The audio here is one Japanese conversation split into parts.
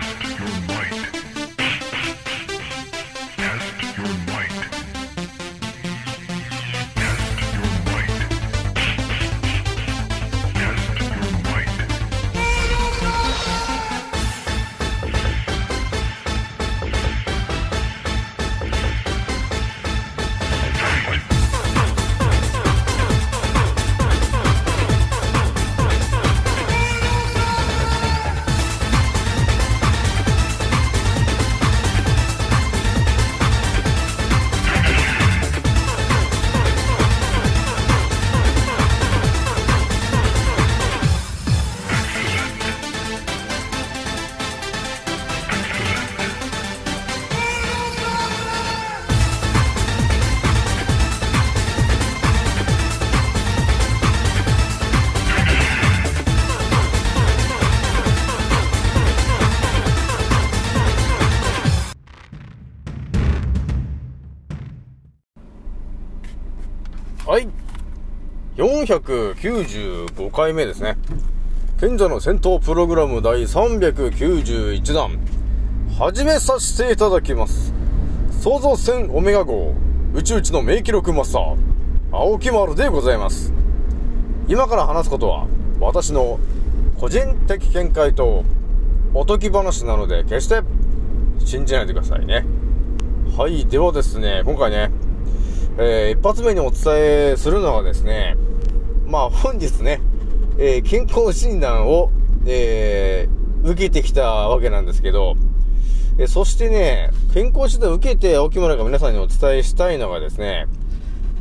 Test your might. 495回目ですね。賢者の戦闘プログラム第391弾。始めさせていただきます。創造船オメガ号、宇宙一の名記録マスター、青木丸でございます。今から話すことは、私の個人的見解とおとぎ話なので、決して信じないでくださいね。はい。ではですね、今回ね、えー一発目にお伝えするのはですね、まあ本日ね、えー健康診断を、えー受けてきたわけなんですけど、えーそしてね、健康診断を受けて、青木村が皆さんにお伝えしたいのがですね、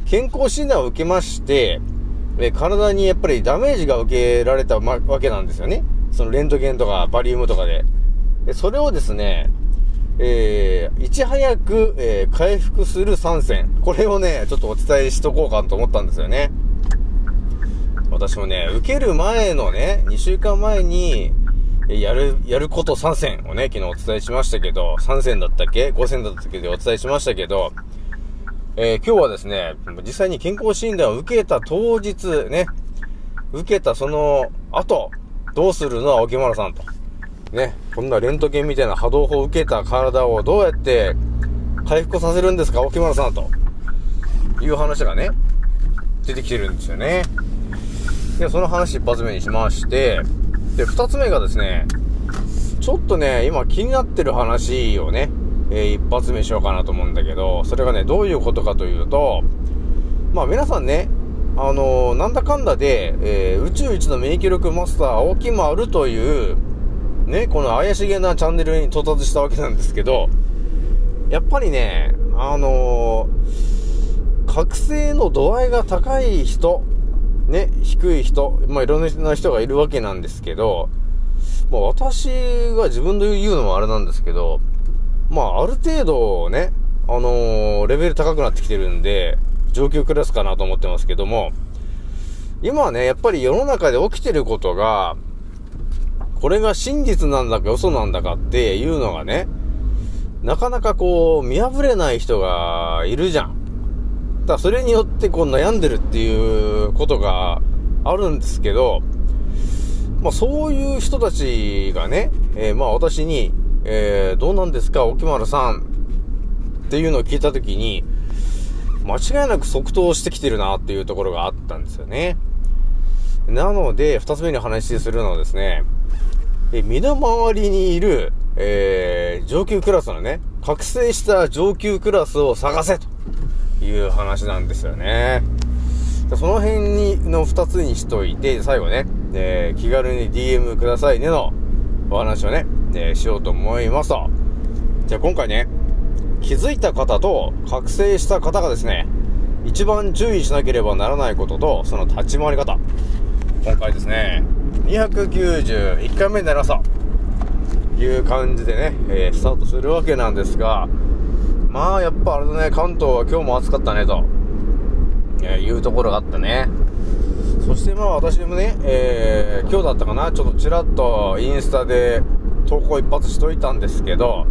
健康診断を受けまして、え体にやっぱりダメージが受けられたまわけなんですよね。そのレントゲンとかバリウムとかで。でそれをですね、えー、いち早く、えー回復する参戦。これをね、ちょっとお伝えしとこうかと思ったんですよね。私もね、受ける前のね、2週間前に、やる、やること3戦をね、昨日お伝えしましたけど、3戦だったっけ ?5 戦だったっけでお伝えしましたけど、えー今日はですね、実際に健康診断を受けた当日ね、受けたその後、どうするの青木村さんと。ね、こんなレントゲンみたいな波動砲を受けた体をどうやって回復させるんですか、沖村さんと。いう話がね、出てきてるんですよね。で、その話一発目にしまして、で、二つ目がですね、ちょっとね、今気になってる話をね、えー一発目しようかなと思うんだけど、それがね、どういうことかというと、まあ皆さんね、あのーなんだかんだで、えー宇宙一の免疫力マスター、青木丸という、ね、この怪しげなチャンネルに到達したわけなんですけど、やっぱりね、あのー覚醒の度合いが高い人、ね、低い人、まあいろんな人がいるわけなんですけど、まあ私が自分で言うのもあれなんですけど、まあある程度ね、あのーレベル高くなってきてるんで、上級クラスかなと思ってますけども、今はね、やっぱり世の中で起きてることが、これが真実なんだか嘘なんだかっていうのがね、なかなかこう、見破れない人がいるじゃん。だそれによってこう悩んでるっていうことがあるんですけど、まあそういう人たちがね、えーまあ私に、えーどうなんですか、沖丸さんっていうのを聞いたときに、間違いなく即答してきてるなっていうところがあったんですよね。なので、二つ目に話するのはですね、え身の回りにいる、えー上級クラスのね、覚醒した上級クラスを探せという話なんですよね。その辺に、の二つにしといて、最後ね、えー気軽に DM くださいねのお話をね、えーしようと思いますと。じゃあ今回ね、気づいた方と覚醒した方がですね、一番注意しなければならないことと、その立ち回り方。今回ですね、291回目になりました。いう感じでね、えースタートするわけなんですが、まあやっぱあれだね、関東は今日も暑かったねと、えーいうところがあったね。そしてまあ私もね、えー今日だったかな、ちょっとちらっとインスタで投稿一発しといたんですけど、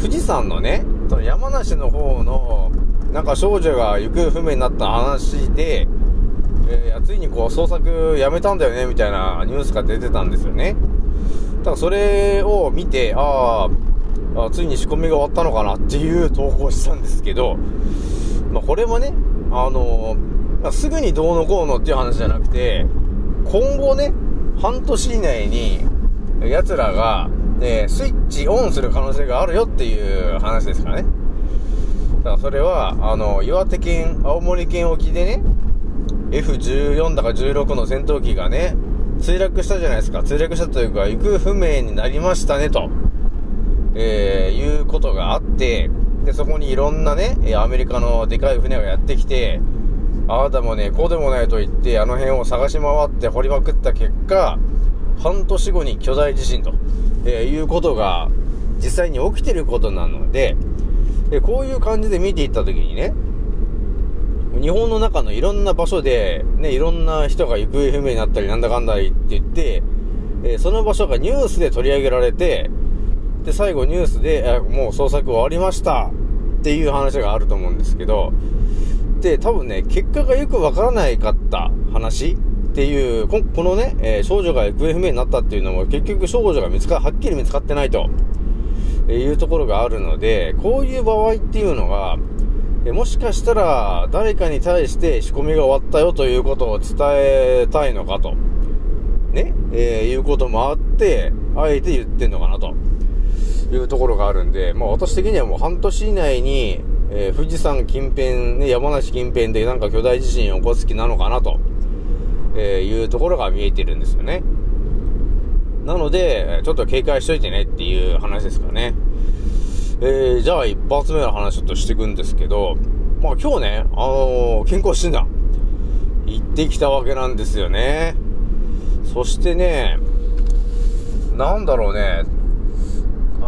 富士山のね、その山梨の方の、なんか少女が行方不明になった話で、えーついにこう捜索やめたんだよね、みたいなニュースが出てたんですよね。からそれを見て、あーあ、ついに仕込みが終わったのかなっていう投稿したんですけど、まあ、これもね、あのーますぐにどうのこうのっていう話じゃなくて、今後ね、半年以内に、奴らが、ね、スイッチオンする可能性があるよっていう話ですかね。だからそれは、あの、岩手県、青森県沖でね、F14 だか16の戦闘機がね、墜落したじゃないですか。墜落したというか、行方不明になりましたね、と、えー、いうことがあって、で、そこにいろんなね、アメリカのでかい船がやってきて、あなたもね、こうでもないと言って、あの辺を探し回って掘りまくった結果、半年後に巨大地震と、えーいうことが実際に起きてることなので、でこういう感じで見ていったときにね、日本の中のいろんな場所で、ね、いろんな人が行方不明になったりなんだかんだって言って、えーその場所がニュースで取り上げられて、で、最後ニュースで、もう捜索終わりました。っていう話があると思うんですけど、で、多分ね、結果がよくわからないかった。話。っていう、このね、えー少女が行方不明になったっていうのも結局少女が見つか、はっきり見つかってないと、えーいうところがあるので、こういう場合っていうのが、えもしかしたら誰かに対して仕込みが終わったよということを伝えたいのかと、ね、えいうこともあって、あえて言ってんのかなと。いうところがあるんで、まあ私的にはもう半年以内に、えー富士山近辺、ね、山梨近辺でなんか巨大地震を起こす気なのかなと、えーいうところが見えてるんですよね。なので、ちょっと警戒しといてねっていう話ですかね。えー、じゃあ一発目の話ちょっとしていくんですけど、まあ今日ね、あのー健康診断、行ってきたわけなんですよね。そしてね、なんだろうね、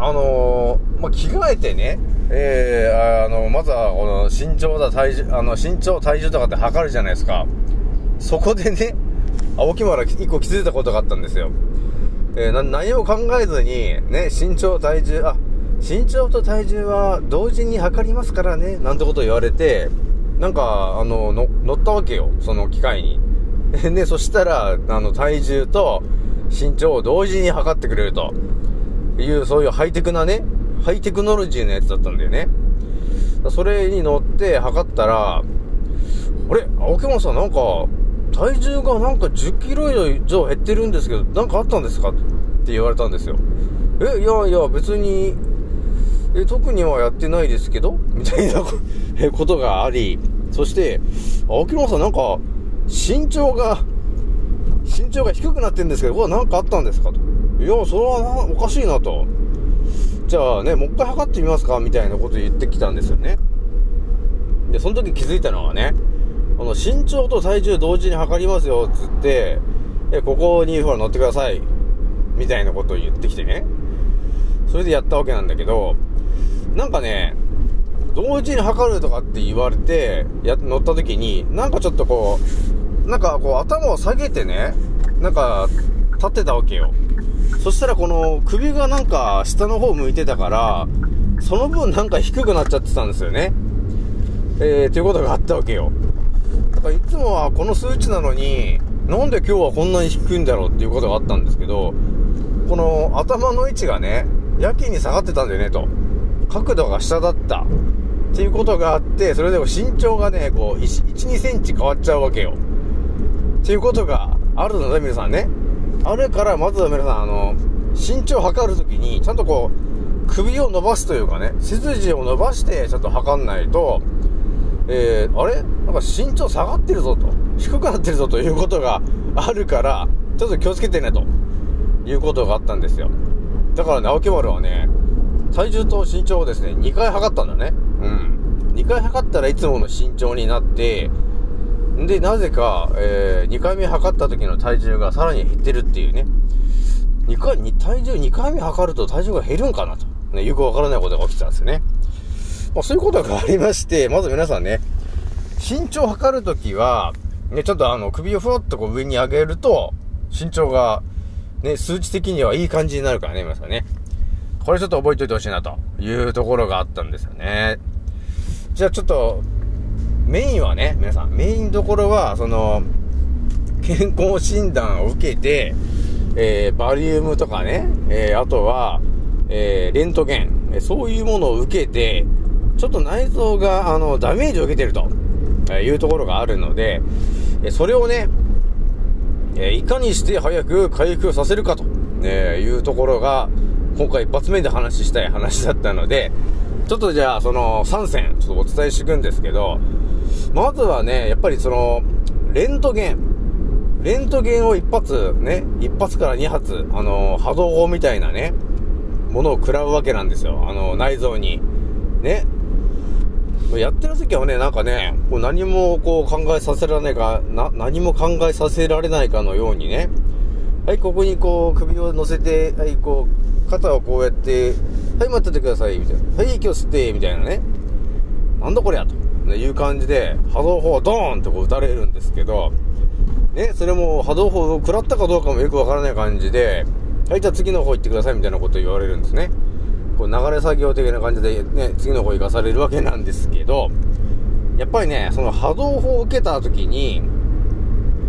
あのーまあ、着替えてね、えー、あの、まずは、この、身長だ、体重、あの、身長、体重とかって測るじゃないですか。そこでね、青木原一個気づいたことがあったんですよ。えー、何も考えずに、ね、身長、体重、あ、身長と体重は同時に測りますからね、なんてこと言われて、なんか、あの、の乗ったわけよ、その機械に。ね、そしたら、あの、体重と身長を同時に測ってくれるという、そういうハイテクなね、ハイテクノロジーのやつだったんだよね。それに乗って測ったら、あれ？青木本さんなんか、体重がなんか10キロ以上減ってるんですけど、なんかあったんですか？って言われたんですよ。え、いやいや、別に、え、特にはやってないですけど？みたいなこ とがあり、そして、青木本さんなんか、身長が、身長が低くなってるんですけど、これは何かあったんですか？と。いや、それはなおかしいなと。じゃあね、もう一回測ってみますかみたいなこと言ってきたんですよね。で、その時気づいたのはね、あの、身長と体重同時に測りますよ、つって、え、ここにほら乗ってください。みたいなことを言ってきてね。それでやったわけなんだけど、なんかね、同時に測るとかって言われて、や、乗った時に、なんかちょっとこう、なんかこう頭を下げてね、なんか立ってたわけよ。そしたらこの首がなんか下の方向いてたから、その分なんか低くなっちゃってたんですよね。えー、ということがあったわけよ。だからいつもはこの数値なのに、なんで今日はこんなに低いんだろうっていうことがあったんですけど、この頭の位置がね、やけに下がってたんだよねと。角度が下だった。っていうことがあって、それでも身長がね、こう、1、2センチ変わっちゃうわけよ。っていうことがあるので、皆さんね。あるから、まずは皆さん、あの、身長測るときに、ちゃんとこう、首を伸ばすというかね、背筋を伸ばして、ちゃんと測んないと、えー、あれ？なんか身長下がってるぞと。低くなってるぞということがあるから、ちょっと気をつけてねと。いうことがあったんですよ。だからね、青木丸はね、体重と身長をですね、2回測ったんだね。うん。2回測ったらいつもの身長になって、で、なぜか、えー、2回目測った時の体重がさらに減ってるっていうね。2回、体重2回目測ると体重が減るんかなと。ね、よくわからないことが起きてたんですよね。まあ、そういうことがありまして、まず皆さんね、身長測るときは、ね、ちょっとあの、首をふわっとこう上に上げると、身長が、ね、数値的にはいい感じになるからね、皆さんね。これちょっと覚えておいてほしいな、というところがあったんですよね。じゃあちょっと、メインはね、皆さん、メインどころは、その、健康診断を受けて、えー、バリウムとかね、えー、あとは、えー、レントゲン、えそういうものを受けて、ちょっと内臓が、あの、ダメージを受けてると、えいうところがあるので、えそれをね、えいかにして早く回復させるかと、えいうところが、今回一発目で話したい話だったので、ちょっとじゃあ、その3選、ちょっとお伝えしていくんですけど、まずはね、やっぱりその、レントゲン。レントゲンを一発、ね、一発から二発、あの、波動砲みたいなね、ものを食らうわけなんですよ。あの、内臓に。ね。やってる時はね、なんかね、こう何もこう考えさせられないか、な、何も考えさせられないかのようにね、はい、ここにこう首を乗せて、はい、こう、肩をこうやって、はい、待っててください、みたいな。はい、息を吸って、みたいなね。なんだこりゃ、という感じで、波動砲をドーンとこう撃たれるんですけど、ね、それも波動砲を食らったかどうかもよくわからない感じで、はい、じゃあ次の方行ってくださいみたいなこと言われるんですね。こう流れ作業的な感じでね、次の方行かされるわけなんですけど、やっぱりね、その波動砲を受けた時に、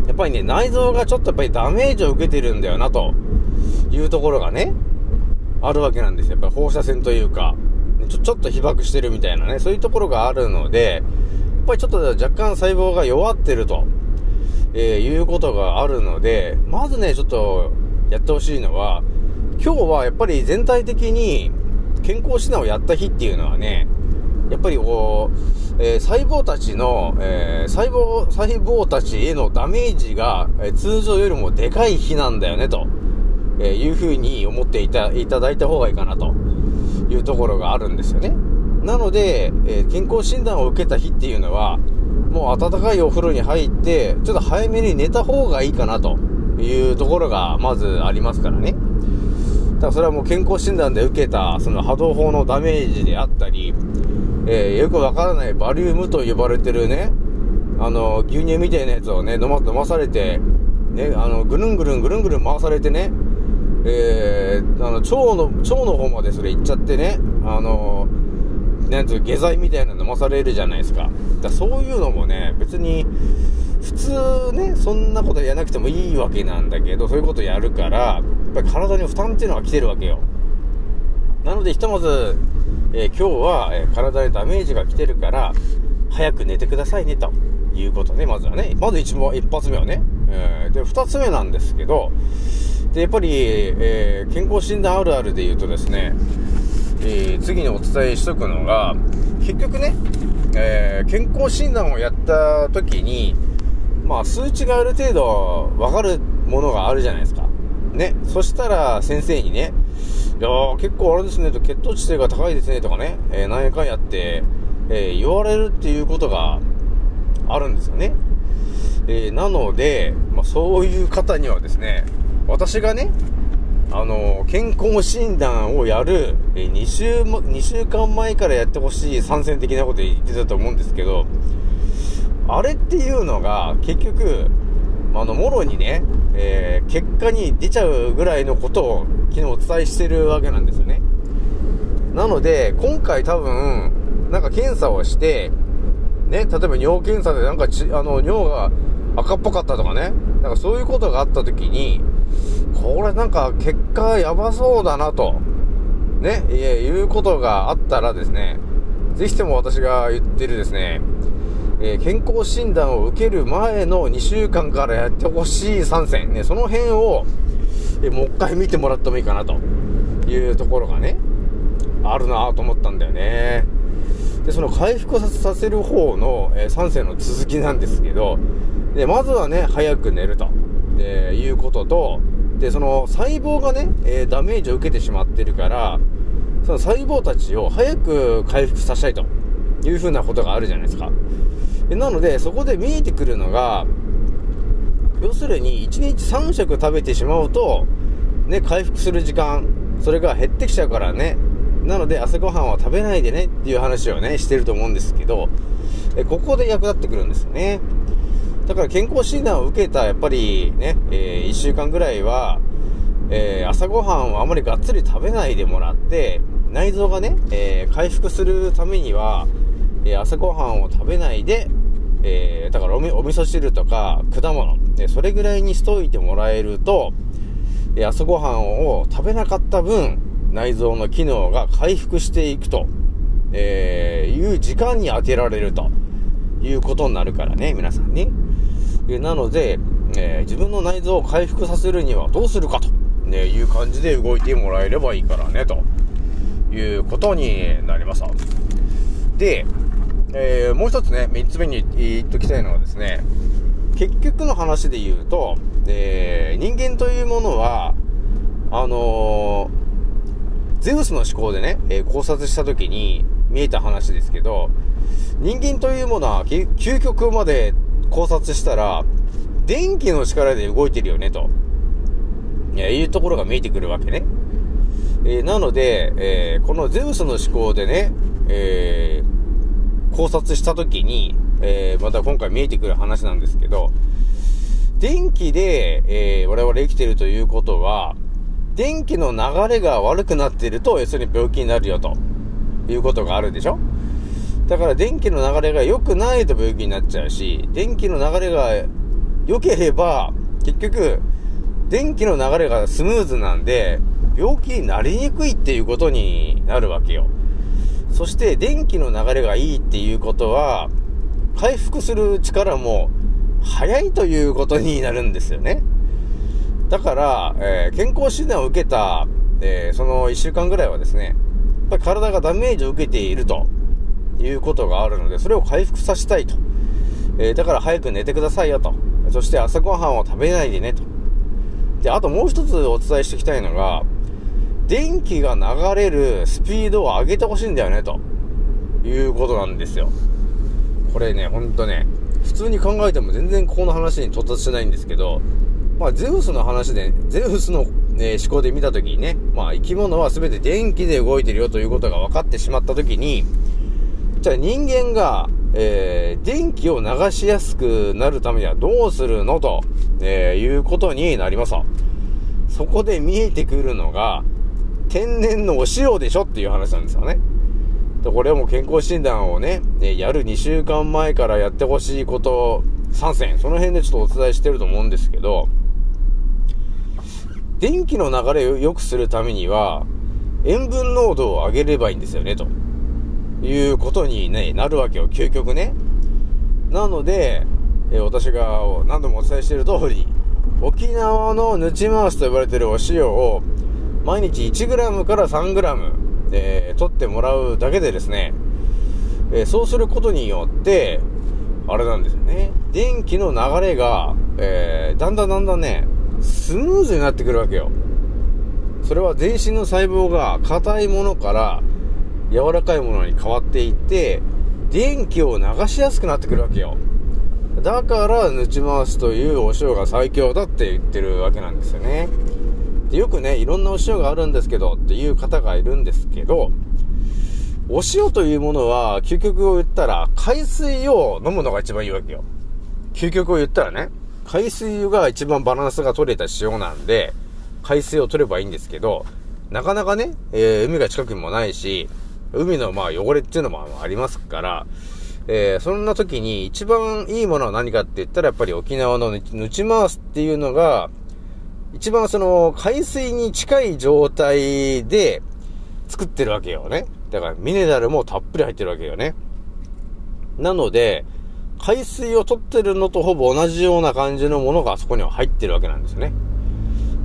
やっぱりね、内臓がちょっとやっぱりダメージを受けてるんだよな、というところがね、あるわけなんですよ。やっぱり放射線というか、ちょ、ちょっと被爆してるみたいなね、そういうところがあるので、やっぱりちょっと若干細胞が弱ってると。えー、いうことがあるので、まずね、ちょっとやってほしいのは、今日はやっぱり全体的に健康診断をやった日っていうのはね、やっぱりこう、えー、細胞たちの、えー、細胞、細胞たちへのダメージが、えー、通常よりもでかい日なんだよね、と、えいうふうに思っていた、いただいた方がいいかな、というところがあるんですよね。なので、え健康診断を受けた日っていうのは、もう暖かいお風呂に入って、ちょっと早めに寝た方がいいかなというところがまずありますからね。だからそれはもう健康診断で受けたその波動砲のダメージであったり、えー、よくわからないバリウムと呼ばれてるね、あの、牛乳みたいなやつをね、飲ま、飲まされて、ね、あの、ぐるんぐるんぐるんぐるん回されてね、えー、あの、腸の、腸の方までそれ行っちゃってね、あのなんつう下剤みたいなの飲まされるじゃないですか。だそういうのもね、別に、普通ね、そんなことやらなくてもいいわけなんだけど、そういうことやるから、やっぱり体に負担っていうのは来てるわけよ。なので、ひとまず、えー、今日は、えー、体にダメージが来てるから、早く寝てくださいね、ということね、まずはね。まず一番、一発目はね。えー、で、二つ目なんですけど、で、やっぱり、えー、健康診断あるあるで言うとですね、えー、次にお伝えしとくのが、結局ね、えー、健康診断をやった時に、まあ、数値がある程度わかるものがあるじゃないですか。ね。そしたら先生にね、いや結構あれですねと、血糖値性が高いですねとかね、えー、何やかんやって、え、言われるっていうことがあるんですよね。え、なので、まあ、そういう方にはですね、私がね、あの、健康診断をやる、え2週、2週間前からやってほしい参戦的なこと言ってたと思うんですけど、あれっていうのが、結局、あの、もろにね、えー、結果に出ちゃうぐらいのことを昨日お伝えしてるわけなんですよね。なので、今回多分、なんか検査をして、ね、例えば尿検査でなんかち、あの、尿が赤っぽかったとかね、なんかそういうことがあった時に、これなんか結果やばそうだなと、ね、いうことがあったらですね、ぜひとも私が言ってるですね、えー、健康診断を受ける前の2週間からやってほしい参戦、ね、その辺を、えー、もう一回見てもらってもいいかなというところがね、あるなと思ったんだよね。で、その回復させる方の、えー、参戦の続きなんですけど、で、まずはね、早く寝ると、えいうことと、で、その細胞がね、えー、ダメージを受けてしまってるから、その細胞たちを早く回復させたいというふうなことがあるじゃないですか。なので、そこで見えてくるのが、要するに1日3食食べてしまうと、ね、回復する時間、それが減ってきちゃうからね。なので、朝ごはんは食べないでねっていう話をね、してると思うんですけど、ここで役立ってくるんですよね。だから健康診断を受けたやっぱりね、えー、1週間ぐらいは、えー、朝ごはんをあまりがっつり食べないでもらって、内臓がね、えー、回復するためには、え朝ごはんを食べないで、えだからおみお味噌汁とか果物、ね、それぐらいにしといてもらえると、え朝ごはんを食べなかった分、内臓の機能が回復していくと、えいう時間に当てられるということになるからね、皆さんね。えなので、えー自分の内臓を回復させるにはどうするかと、ね、いう感じで動いてもらえればいいからね、ということになりました。で、えーもう一つね、三つ目に言っときたいのはですね、結局の話で言うと、えー人間というものは、あのゼウスの思考でね、え考察した時に見えた話ですけど、人間というものは、究極まで考察したら、電気の力で動いてるよね、と。いや、いうところが見えてくるわけね。えーなので、えーこのゼウスの思考でね、えー考察した時に、えーまた今回見えてくる話なんですけど、電気で、えー我々生きてるということは、電気の流れが悪くなっていると、要するに病気になるよと、いうことがあるでしょだから電気の流れが良くないと病気になっちゃうし、電気の流れが良ければ、結局、電気の流れがスムーズなんで、病気になりにくいっていうことになるわけよ。そして、電気の流れがいいっていうことは、回復する力も早いということになるんですよね。だから、えー健康診断を受けた、えーその1週間ぐらいはですね、やっぱり体がダメージを受けているということがあるので、それを回復させたいと。えーだから早く寝てくださいよと。そして朝ごはんを食べないでねと。で、あともう一つお伝えしておきたいのが、電気が流れるスピードを上げてほしいんだよね、ということなんですよ。これね、ほんとね、普通に考えても全然ここの話に到達しないんですけど、まあ、ゼウスの話で、ゼウスの、ね、思考で見たときにね、まあ、生き物は全て電気で動いてるよということが分かってしまったときに、じゃあ人間が、えー、電気を流しやすくなるためにはどうするのと、えーいうことになりますと。そこで見えてくるのが、天然のお塩でしょっていう話なんですよね。でこれはもう健康診断をね、ねやる2週間前からやってほしいこと3選、その辺でちょっとお伝えしてると思うんですけど、電気の流れを良くするためには、塩分濃度を上げればいいんですよね、ということに、ね、なるわけよ、究極ね。なので、えー私が何度もお伝えしている通り、沖縄のヌチマースと呼ばれているお塩を、毎日 1g から 3g、えー取ってもらうだけでですね、えーそうすることによって、あれなんですよね。電気の流れが、えーだんだんだんだんね、スムーズになってくるわけよ。それは全身の細胞が硬いものから柔らかいものに変わっていって、電気を流しやすくなってくるわけよ。だから、ヌチマースというお塩が最強だって言ってるわけなんですよね。でよくね、いろんなお塩があるんですけどっていう方がいるんですけど、お塩というものは、究極を言ったら、海水を飲むのが一番いいわけよ。究極を言ったらね、海水が一番バランスが取れた塩なんで、海水を取ればいいんですけど、なかなかね、えー海が近くにもないし、海のまあ汚れっていうのもありますから、えーそんな時に一番いいものは何かって言ったらやっぱり沖縄のヌチヌチマースっていうのが、一番その海水に近い状態で作ってるわけよね。だからミネラルもたっぷり入ってるわけよね。なので、海水を取ってるのとほぼ同じような感じのものがそこには入ってるわけなんですよね。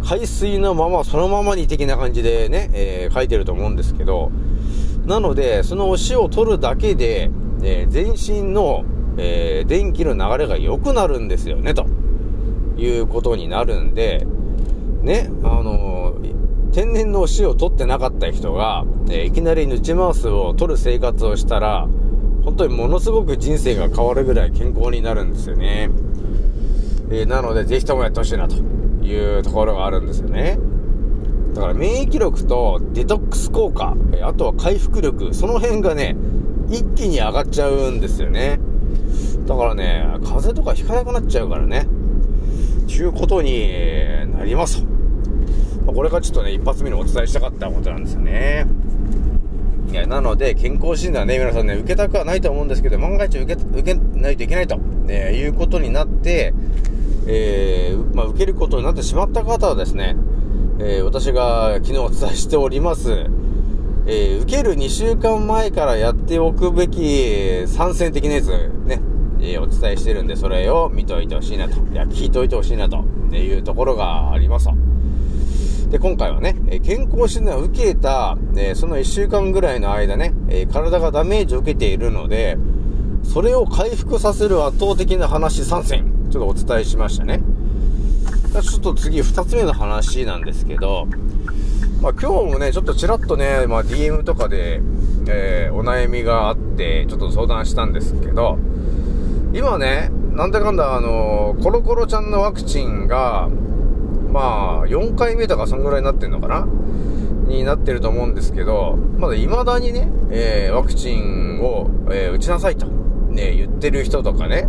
海水のまま、そのままに的な感じでね、えー書いてると思うんですけど、なので、そのお塩を取るだけで、えー全身の、えー電気の流れが良くなるんですよね、ということになるんで、ね、あの天然のお塩を取ってなかった人が、えいきなりヌチマウスを取る生活をしたら、本当にものすごく人生が変わるぐらい健康になるんですよね。えーなので、ぜひともやってほしいなというところがあるんですよね。だから免疫力とデトックス効果、あとは回復力、その辺がね、一気に上がっちゃうんですよね。だからね、風邪とかひかなくなっちゃうからね。ちゅうことになります。これがちょっとね、一発目にお伝えしたかったことなんですよね。いや、なので、健康診断ね、皆さんね、受けたくはないと思うんですけど、万が一受け、受けないといけないと、ね、いうことになって、えーまあ、受けることになってしまった方はですね、えー私が昨日お伝えしております、えー受ける2週間前からやっておくべき参戦的なやつね、えーお伝えしてるんで、それを見といてほしいなと。いや、聞いといてほしいなと。っていうところがありますと。で、今回はね、え健康診断を受けた、えその1週間ぐらいの間ね、え体がダメージを受けているので、それを回復させる圧倒的な話参戦、ちょっとお伝えしましたね。ちょっと次、2つ目の話なんですけど、まあ今日もね、ちょっとちらっとね、まあ DM とかで、えーお悩みがあって、ちょっと相談したんですけど、今ね、なんだかんだあのコロコロちゃんのワクチンが、まあ、4回目とかそんぐらいになってんのかな？になってると思うんですけど、まだ未だにね、えーワクチンを、えー打ちなさいと、ね、言ってる人とかね、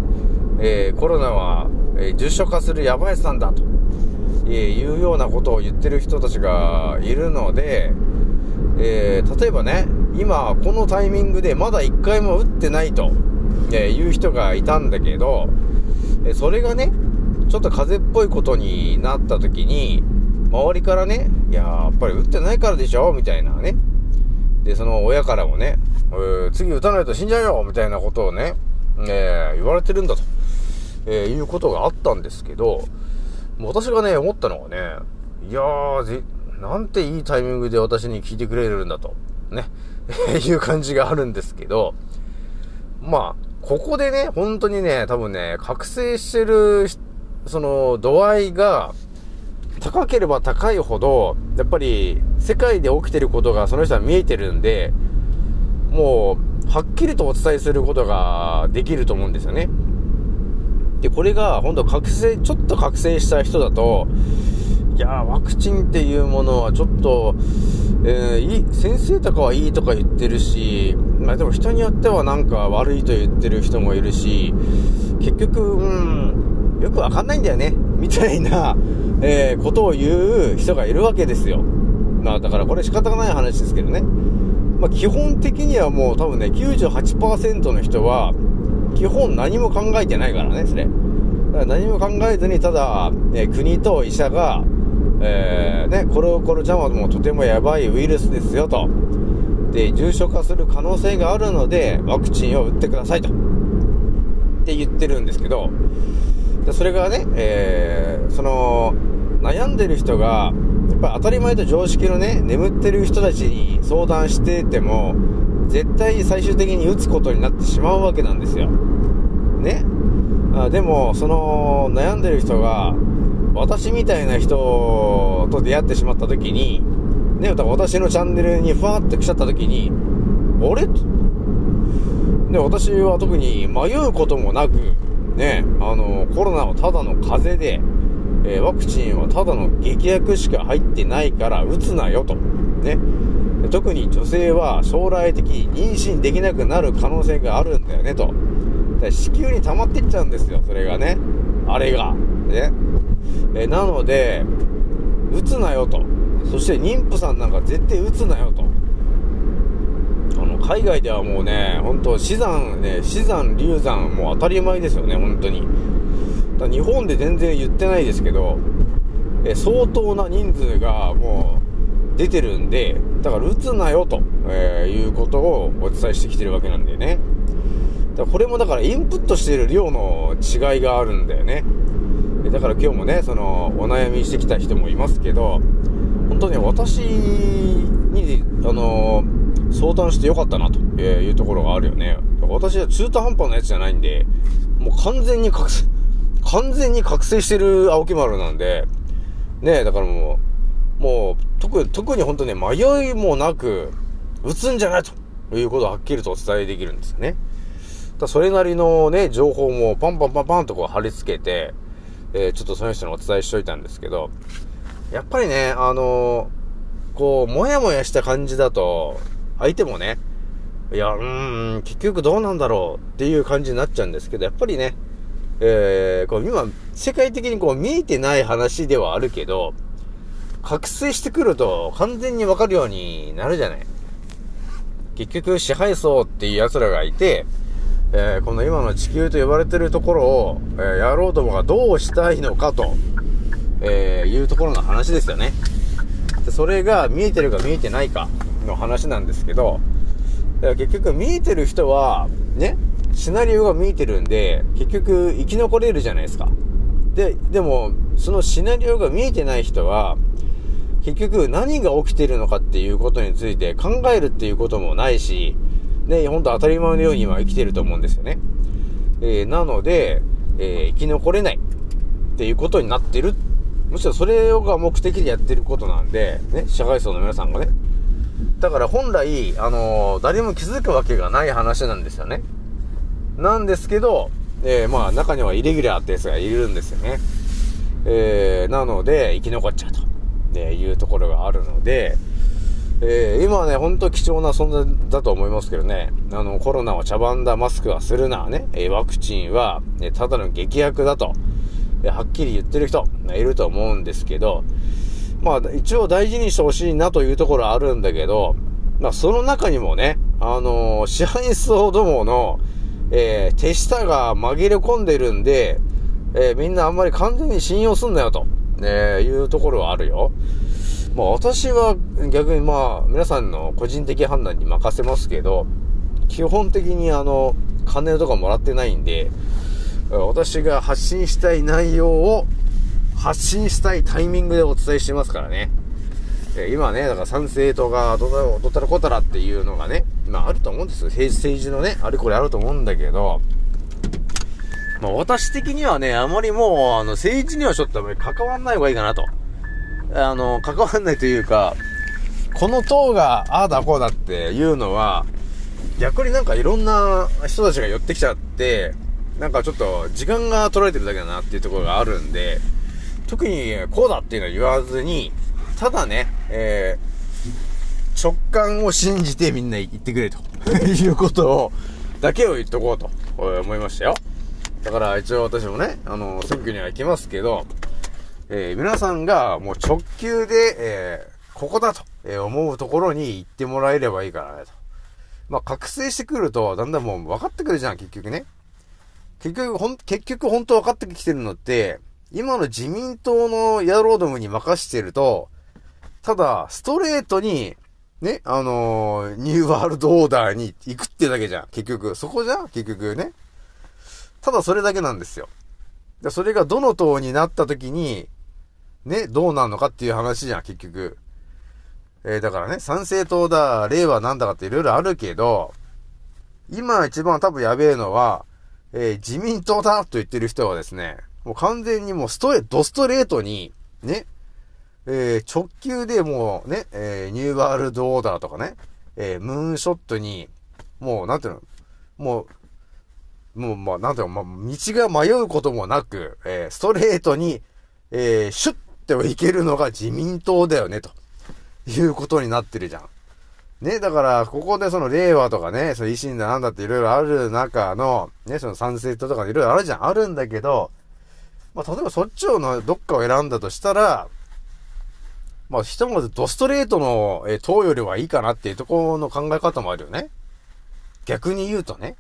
えーコロナは、えー重症化するやばいやつなんだと、えーいうようなことを言ってる人たちがいるので、えー例えばね、今このタイミングでまだ1回も打ってないと、えいう人がいたんだけど、えそれがね、ちょっと風邪っぽいことになった時に、周りからね、いややっぱり打ってないからでしょみたいなね。で、その親からもね、えー次打たないと死んじゃうよみたいなことをね、えー言われてるんだと、えーいうことがあったんですけど、私がね、思ったのはね、いやーぜ、なんていいタイミングで私に聞いてくれるんだと、ね、いう感じがあるんですけど、まあ、ここでね、本当にね、多分ね、覚醒してる、その、度合いが、高ければ高いほど、やっぱり、世界で起きてることがその人は見えてるんで、もう、はっきりとお伝えすることができると思うんですよね。で、これが、本当覚醒、ちょっと覚醒した人だと、いや、ワクチンっていうものはちょっと、えーいい、先生とかはいいとか言ってるし、まあでも人によってはなんか悪いと言ってる人もいるし、結局、うん、よくわかんないんだよね、みたいな、えーことを言う人がいるわけですよ。まあだからこれ仕方がない話ですけどね。まあ基本的にはもう多分ね、98%の人は、基本何も考えてないからね、それ。何も考えずに、ただ、ね、国と医者が、えー、ね、コロコロちゃんはもとてもやばいウイルスですよと。で、重症化する可能性があるので、ワクチンを打ってくださいと。って言ってるんですけど、それがね、えー、その、悩んでる人が、やっぱ当たり前と常識のね、眠ってる人たちに相談してても、絶対最終的に打つことになってしまうわけなんですよ。ね。あでも、その、悩んでる人が、私みたいな人と出会ってしまった時に、ね、私のチャンネルにふわっと来ちゃった時に、あれ？で、私は特に迷うこともなく、ね、あの、コロナはただの風邪で、えワクチンはただの劇薬しか入ってないから打つなよと。ね。特に女性は将来的に妊娠できなくなる可能性があるんだよねと。子宮に溜まってっちゃうんですよ、それがね。あれが。ね。えなので、打つなよと。そして妊婦さんなんか絶対打つなよと。あの、海外ではもうね、本当死産ね、死産、流産、もう当たり前ですよね、本当に。だ日本で全然言ってないですけど、え相当な人数がもう出てるんで、だから打つなよと、えいうことをお伝えしてきてるわけなんだよね。これもだからインプットしてる量の違いがあるんだよね。だから今日もね、そのお悩みしてきた人もいますけど、本当ね、私に、あの相談してよかったなというところがあるよね。私は中途半端なやつじゃないんで、もう完全に覚醒、完全に覚醒してる青木丸なんで、ねだからもう、もう、特、特に本当ね、迷いもなく、打つんじゃないということをはっきりとお伝えできるんですよね。だそれなりのね、情報もパンパンパンパンとこう貼り付けて、えーちょっとその人にお伝えしといたんですけど、やっぱりね、あのーこう、もやもやした感じだと、相手もね、いや、うーん、結局どうなんだろうっていう感じになっちゃうんですけど、やっぱりね、えー、こう今、世界的にこう見えてない話ではあるけど、覚醒してくると完全にわかるようになるじゃない。結局支配層っていう奴らがいて、えーこの今の地球と呼ばれてるところを、えー、野郎どもがどうしたいのかと、えーいうところの話ですよね。でそれが見えてるか見えてないかの話なんですけど、結局見えてる人は、ね、シナリオが見えてるんで、結局生き残れるじゃないですか。で、でも、そのシナリオが見えてない人は、結局何が起きてるのかっていうことについて考えるっていうこともないし、ね、ほんと当たり前のように今生きてると思うんですよね。えー、なので、えー、生き残れないっていうことになってる。むしろそれが目的でやってることなんで、ね、社会層の皆さんがね。だから本来、あのー、誰も気づくわけがない話なんですよね。なんですけど、えー、まあ中にはイレギュラーってやつがいるんですよね。えー、なので、生き残っちゃうと、ね、いうところがあるので、えー、今はね、ほんと貴重な存在だと思いますけどね、あの、コロナは茶番だ、マスクはするな、ね、えワクチンは、ね、ただの劇薬だと、えはっきり言ってる人、いると思うんですけど、まあ、一応大事にしてほしいなというところはあるんだけど、まあ、その中にもね、あのー、支配層どもの、えー、手下が紛れ込んでるんで、えー、みんなあんまり完全に信用すんなよと、ね、いうところはあるよ。まあ私は逆にまあ皆さんの個人的判断に任せますけど、基本的にあの、金とかもらってないんで、私が発信したい内容を発信したいタイミングでお伝えしてますからね。今ね、だから賛成とか、どたらこたらっていうのがね、まああると思うんですよ。政治のね、あれこれあると思うんだけど、まあ私的にはね、あまりもう、あの、政治にはちょっとあまり関わんない方がいいかなと。あの、関わんないというか、この党がああだこうだっていうのは、逆になんかいろんな人たちが寄ってきちゃって、なんかちょっと時間が取られてるだけだなっていうところがあるんで、特にこうだっていうのは言わずに、ただね、えー、直感を信じてみんな言ってくれと いうことを、だけを言っとこうと思いましたよ。だから一応私もね、あの、選挙には行きますけど、えー、皆さんがもう直球で、えー、ここだと、え思うところに行ってもらえればいいからねと。まあ、覚醒してくると、だんだんもう分かってくるじゃん、結局ね。結局、ほん、結局本当分かってきてるのって、今の自民党の野郎どもに任してると、ただ、ストレートに、ね、あのー、ニューワールドオーダーに行くってだけじゃん、結局。そこじゃん結局ね。ただそれだけなんですよ。でそれがどの党になった時に、ね、どうなるのかっていう話じゃん、結局。えー、だからね、参政党だ、令和なんだかっていろいろあるけど、今一番多分やべえのは、えー、自民党だと言ってる人はですね、もう完全にもうストレ、ドストレートに、ね、えー、直球でもうね、え、ニューワールドオーダーとかね、え、ムーンショットに、もう、なんていうの、もう、もう、まあ、なんていうの、まあ、道が迷うこともなく、え、ストレートに、え、シュッていけるのが自民党だよね、ということになってるじゃん。ね、だから、ここでその令和とかね、その維新だなんだっていろいろある中の、ね、その賛成党とかいろいろあるじゃん。あるんだけど、まあ、例えばそっちをのどっかを選んだとしたら、まあ、ひとまずドストレートの、え党よりはいいかなっていうところの考え方もあるよね。逆に言うとね。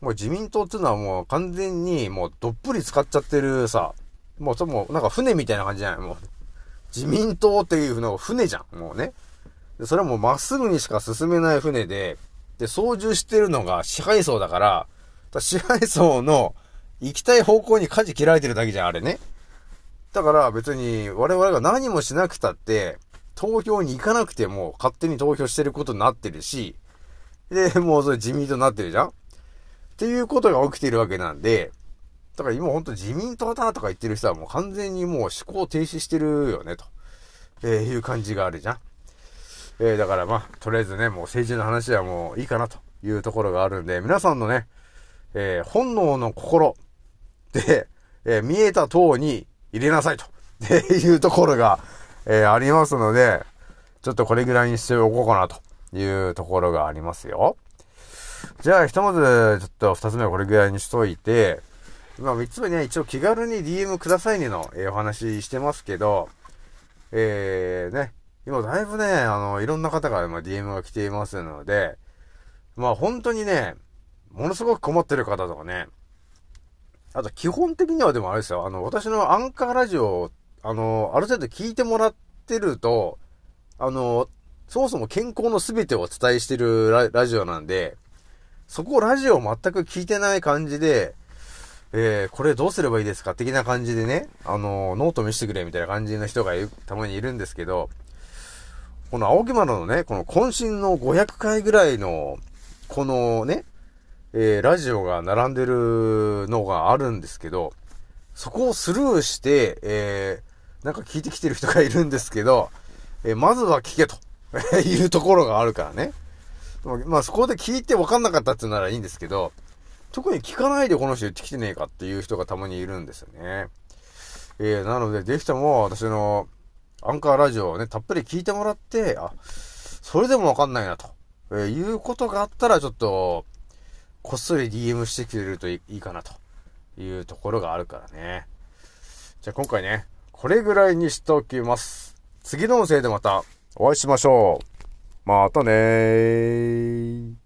もう自民党っていうのはもう完全にもうどっぷり使っちゃってるさ、もうそもなんか船みたいな感じじゃない？もう。自民党っていうのが船じゃん、もうね。で、それはもうまっすぐにしか進めない船で、で、操縦してるのが支配層だから、から支配層の行きたい方向に舵切られてるだけじゃん、あれね。だから別に我々が何もしなくたって、投票に行かなくても勝手に投票してることになってるし、で、もうそれ自民党になってるじゃんっていうことが起きてるわけなんで、だから今ほんと自民党だとか言ってる人はもう完全にもう思考停止してるよね、と、えー、いう感じがあるじゃん。えー、だからまあ、とりあえずね、もう政治の話はもういいかなというところがあるんで、皆さんのね、えー、本能の心で、えー、見えた塔に入れなさいと、っ ていうところが、えー、ありますので、ちょっとこれぐらいにしておこうかなというところがありますよ。じゃあ、ひとまず、ちょっと二つ目はこれぐらいにしといて、まあ、三つ目ね、一応気軽に DM くださいねの、えー、お話してますけど、えー、ね、今だいぶね、あの、いろんな方が、ま DM が来ていますので、まあ本当にね、ものすごく困ってる方とかね、あと基本的にはでもあれですよ、あの、私のアンカーラジオ、あの、ある程度聞いてもらってると、あの、そもそも健康のすべてをお伝えしてるラジオなんで、そこラジオ全く聞いてない感じで、えー、これどうすればいいですか的な感じでね、あの、ノート見せてくれみたいな感じの人がたまにいるんですけど、この青木丸のね、この渾身の500回ぐらいの、このね、えー、ラジオが並んでるのがあるんですけど、そこをスルーして、えー、なんか聞いてきてる人がいるんですけど、えーまずは聞けと いうところがあるからね。まあそこで聞いて分かんなかったっていうならいいんですけど、特に聞かないでこの人言ってきてねえかっていう人がたまにいるんですよね。えー、なので、ぜひとも私のアンカーラジオをね、たっぷり聞いてもらって、あ、それでも分かんないなと、えーいうことがあったらちょっと、こっそり DM してくれるといいいいかなというところがあるからね。じゃあ今回ね、これぐらいにしておきます。次の音声でまたお会いしましょう。またねー。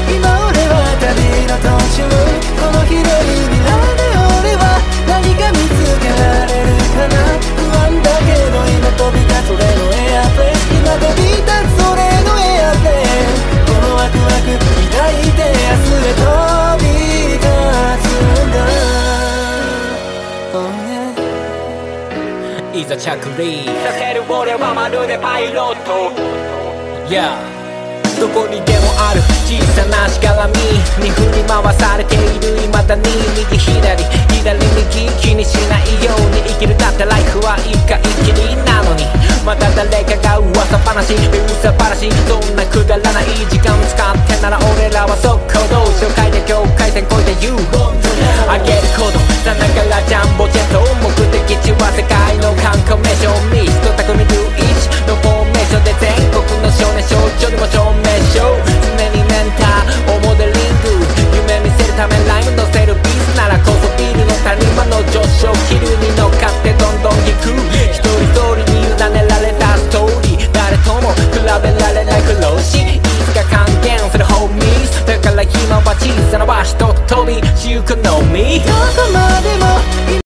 いざ着陸させる俺はまるでパイロット Yeah どこにでもある。小さなしがらみに振り回されている未だに右左左右気にしないように生きる。だってライフは一回きりなのにまた誰かが噂話噂話そんなくだらない時間使ってなら俺らは速攻動紹介で境界線越えて言う。あげること。さながらジャンボジェット。目的地は世界の観光名所ミスト匠ミ11のフォーメーションで全国の少年少女にも証明でしょ常にメンターをモデリング夢見せるためライム乗せるビースならこそビールの谷間の上昇気流に乗っかってどんどん引く一人一人に委ねられたストーリー誰とも比べられない苦労しいつか還元するホーミーズだから今は小さな場所と飛びしゆのみ。どこまでも